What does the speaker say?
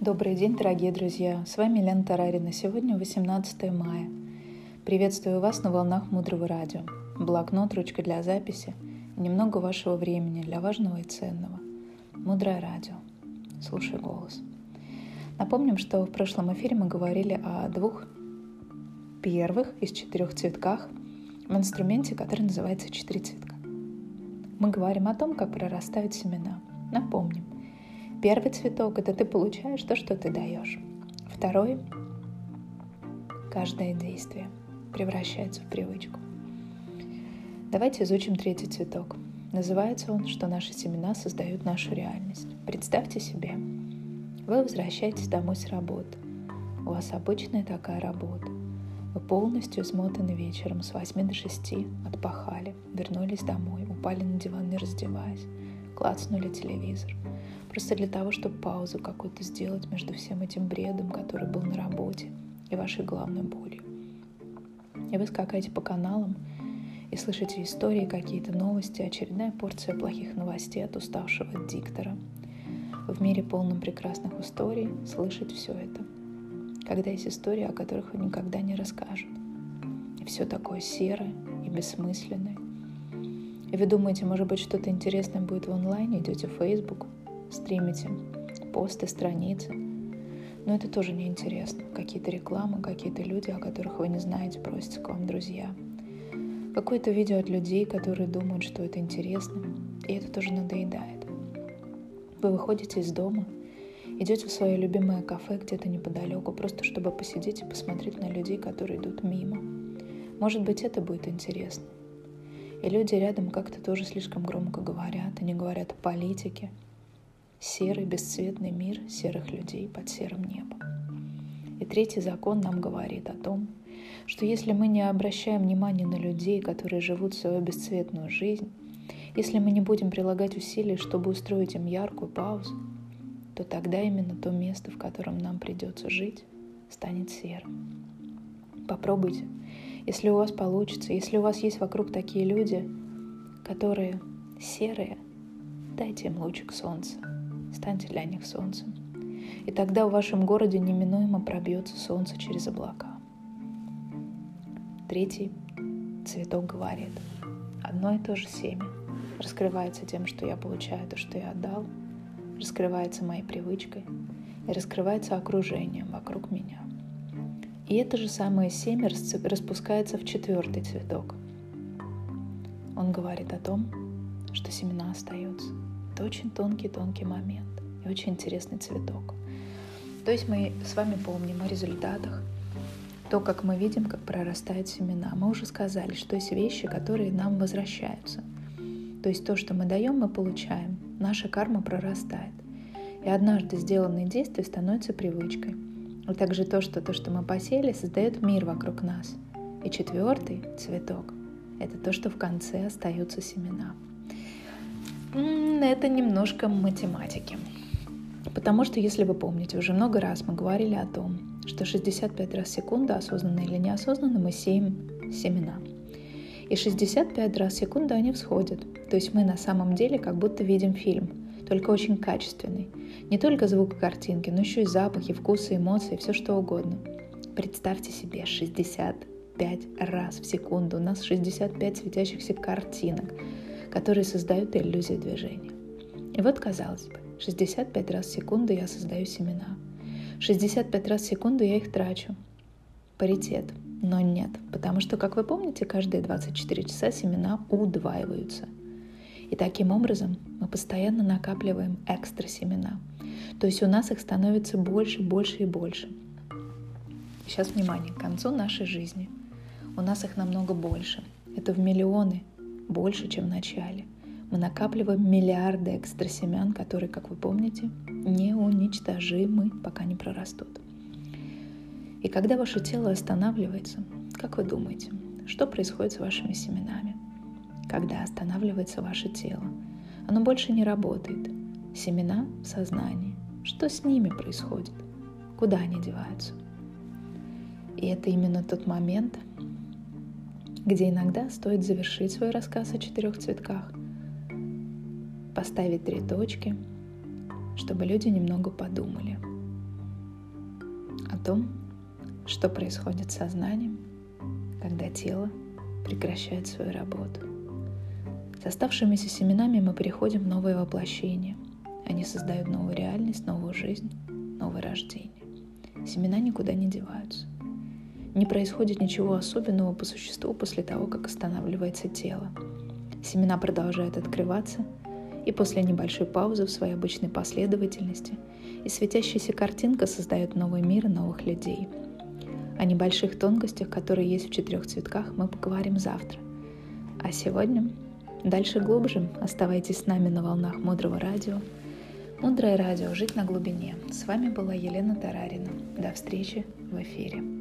Добрый день, дорогие друзья! С вами Лена Тарарина. Сегодня 18 мая. Приветствую вас на волнах Мудрого Радио. Блокнот, ручка для записи и немного вашего времени для важного и ценного. Мудрое Радио. Слушай голос. Напомним, что в прошлом эфире мы говорили о двух первых из четырех цветках в инструменте, который называется «Четыре цветка». Мы говорим о том, как прорастают семена. Напомним – Первый цветок – это ты получаешь то, что ты даешь. Второй – каждое действие превращается в привычку. Давайте изучим третий цветок. Называется он, что наши семена создают нашу реальность. Представьте себе, вы возвращаетесь домой с работы. У вас обычная такая работа. Вы полностью измотаны вечером с 8 до 6, отпахали, вернулись домой, упали на диван, не раздеваясь, клацнули телевизор – Просто для того, чтобы паузу какую-то сделать между всем этим бредом, который был на работе, и вашей главной болью. И вы скакаете по каналам и слышите истории, какие-то новости, очередная порция плохих новостей от уставшего диктора. В мире полном прекрасных историй слышать все это. Когда есть истории, о которых вы никогда не расскажут. И все такое серое и бессмысленное. И вы думаете, может быть, что-то интересное будет в онлайне, идете в Facebook, стримите посты, страницы. Но это тоже неинтересно. Какие-то рекламы, какие-то люди, о которых вы не знаете, просятся к вам друзья. Какое-то видео от людей, которые думают, что это интересно. И это тоже надоедает. Вы выходите из дома, идете в свое любимое кафе где-то неподалеку, просто чтобы посидеть и посмотреть на людей, которые идут мимо. Может быть, это будет интересно. И люди рядом как-то тоже слишком громко говорят. Они говорят о политике, серый бесцветный мир серых людей под серым небом. И третий закон нам говорит о том, что если мы не обращаем внимания на людей, которые живут свою бесцветную жизнь, если мы не будем прилагать усилий, чтобы устроить им яркую паузу, то тогда именно то место, в котором нам придется жить, станет серым. Попробуйте. Если у вас получится, если у вас есть вокруг такие люди, которые серые, дайте им лучик солнца, станьте для них солнцем. И тогда в вашем городе неминуемо пробьется солнце через облака. Третий цветок говорит, одно и то же семя раскрывается тем, что я получаю то, что я отдал, раскрывается моей привычкой и раскрывается окружением вокруг меня. И это же самое семя распускается в четвертый цветок. Он говорит о том, что семена остаются. Это очень тонкий-тонкий момент и очень интересный цветок. То есть мы с вами помним о результатах, то, как мы видим, как прорастают семена. Мы уже сказали, что есть вещи, которые нам возвращаются. То есть то, что мы даем, мы получаем. Наша карма прорастает. И однажды сделанные действия становятся привычкой. И также то, что то, что мы посеяли, создает мир вокруг нас. И четвертый цветок – это то, что в конце остаются семена это немножко математики. Потому что, если вы помните, уже много раз мы говорили о том, что 65 раз в секунду, осознанно или неосознанно, мы сеем семена. И 65 раз в секунду они всходят. То есть мы на самом деле как будто видим фильм, только очень качественный. Не только звук и картинки, но еще и запахи, вкусы, эмоции, все что угодно. Представьте себе 65 раз в секунду. У нас 65 светящихся картинок которые создают иллюзию движения. И вот, казалось бы, 65 раз в секунду я создаю семена. 65 раз в секунду я их трачу. Паритет. Но нет, потому что, как вы помните, каждые 24 часа семена удваиваются. И таким образом мы постоянно накапливаем экстра семена. То есть у нас их становится больше, больше и больше. Сейчас внимание, к концу нашей жизни у нас их намного больше. Это в миллионы, больше, чем в начале. Мы накапливаем миллиарды экстра семян, которые, как вы помните, неуничтожимы, пока не прорастут. И когда ваше тело останавливается, как вы думаете, что происходит с вашими семенами? Когда останавливается ваше тело, оно больше не работает. Семена в сознании. Что с ними происходит? Куда они деваются? И это именно тот момент, где иногда стоит завершить свой рассказ о четырех цветках, поставить три точки, чтобы люди немного подумали. о том, что происходит с сознанием, когда тело прекращает свою работу. С оставшимися семенами мы переходим в новое воплощение. Они создают новую реальность, новую жизнь, новое рождение. Семена никуда не деваются. Не происходит ничего особенного по существу после того, как останавливается тело. Семена продолжают открываться, и после небольшой паузы в своей обычной последовательности и светящаяся картинка создает новый мир и новых людей. О небольших тонкостях, которые есть в четырех цветках, мы поговорим завтра. А сегодня дальше глубже. Оставайтесь с нами на волнах Мудрого Радио. Мудрое радио «Жить на глубине». С вами была Елена Тарарина. До встречи в эфире.